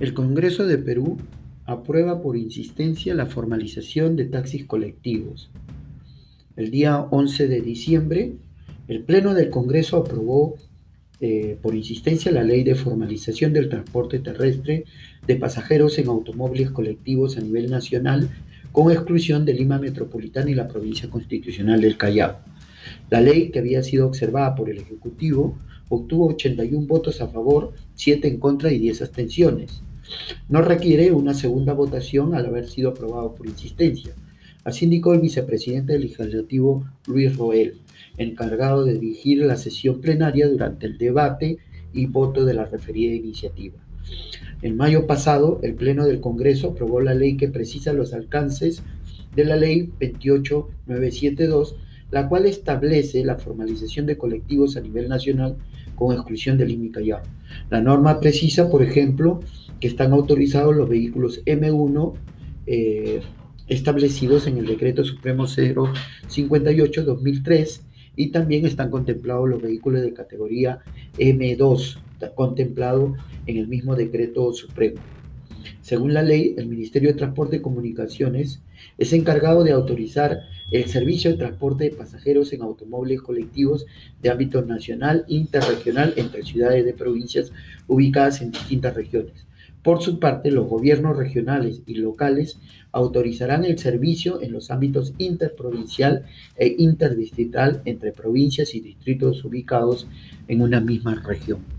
El Congreso de Perú aprueba por insistencia la formalización de taxis colectivos. El día 11 de diciembre, el Pleno del Congreso aprobó eh, por insistencia la ley de formalización del transporte terrestre de pasajeros en automóviles colectivos a nivel nacional, con exclusión de Lima Metropolitana y la provincia constitucional del Callao. La ley, que había sido observada por el Ejecutivo, obtuvo 81 votos a favor, 7 en contra y 10 abstenciones. No requiere una segunda votación al haber sido aprobado por insistencia. Así indicó el vicepresidente del legislativo Luis Roel, encargado de dirigir la sesión plenaria durante el debate y voto de la referida iniciativa. En mayo pasado, el Pleno del Congreso aprobó la ley que precisa los alcances de la Ley 28972, la cual establece la formalización de colectivos a nivel nacional con exclusión del IMI Callao. La norma precisa, por ejemplo, que están autorizados los vehículos M1 eh, establecidos en el Decreto Supremo 058-2003 y también están contemplados los vehículos de categoría M2, contemplado en el mismo Decreto Supremo. Según la ley, el Ministerio de Transporte y Comunicaciones es encargado de autorizar el servicio de transporte de pasajeros en automóviles colectivos de ámbito nacional e interregional entre ciudades de provincias ubicadas en distintas regiones. Por su parte, los gobiernos regionales y locales autorizarán el servicio en los ámbitos interprovincial e interdistrital entre provincias y distritos ubicados en una misma región.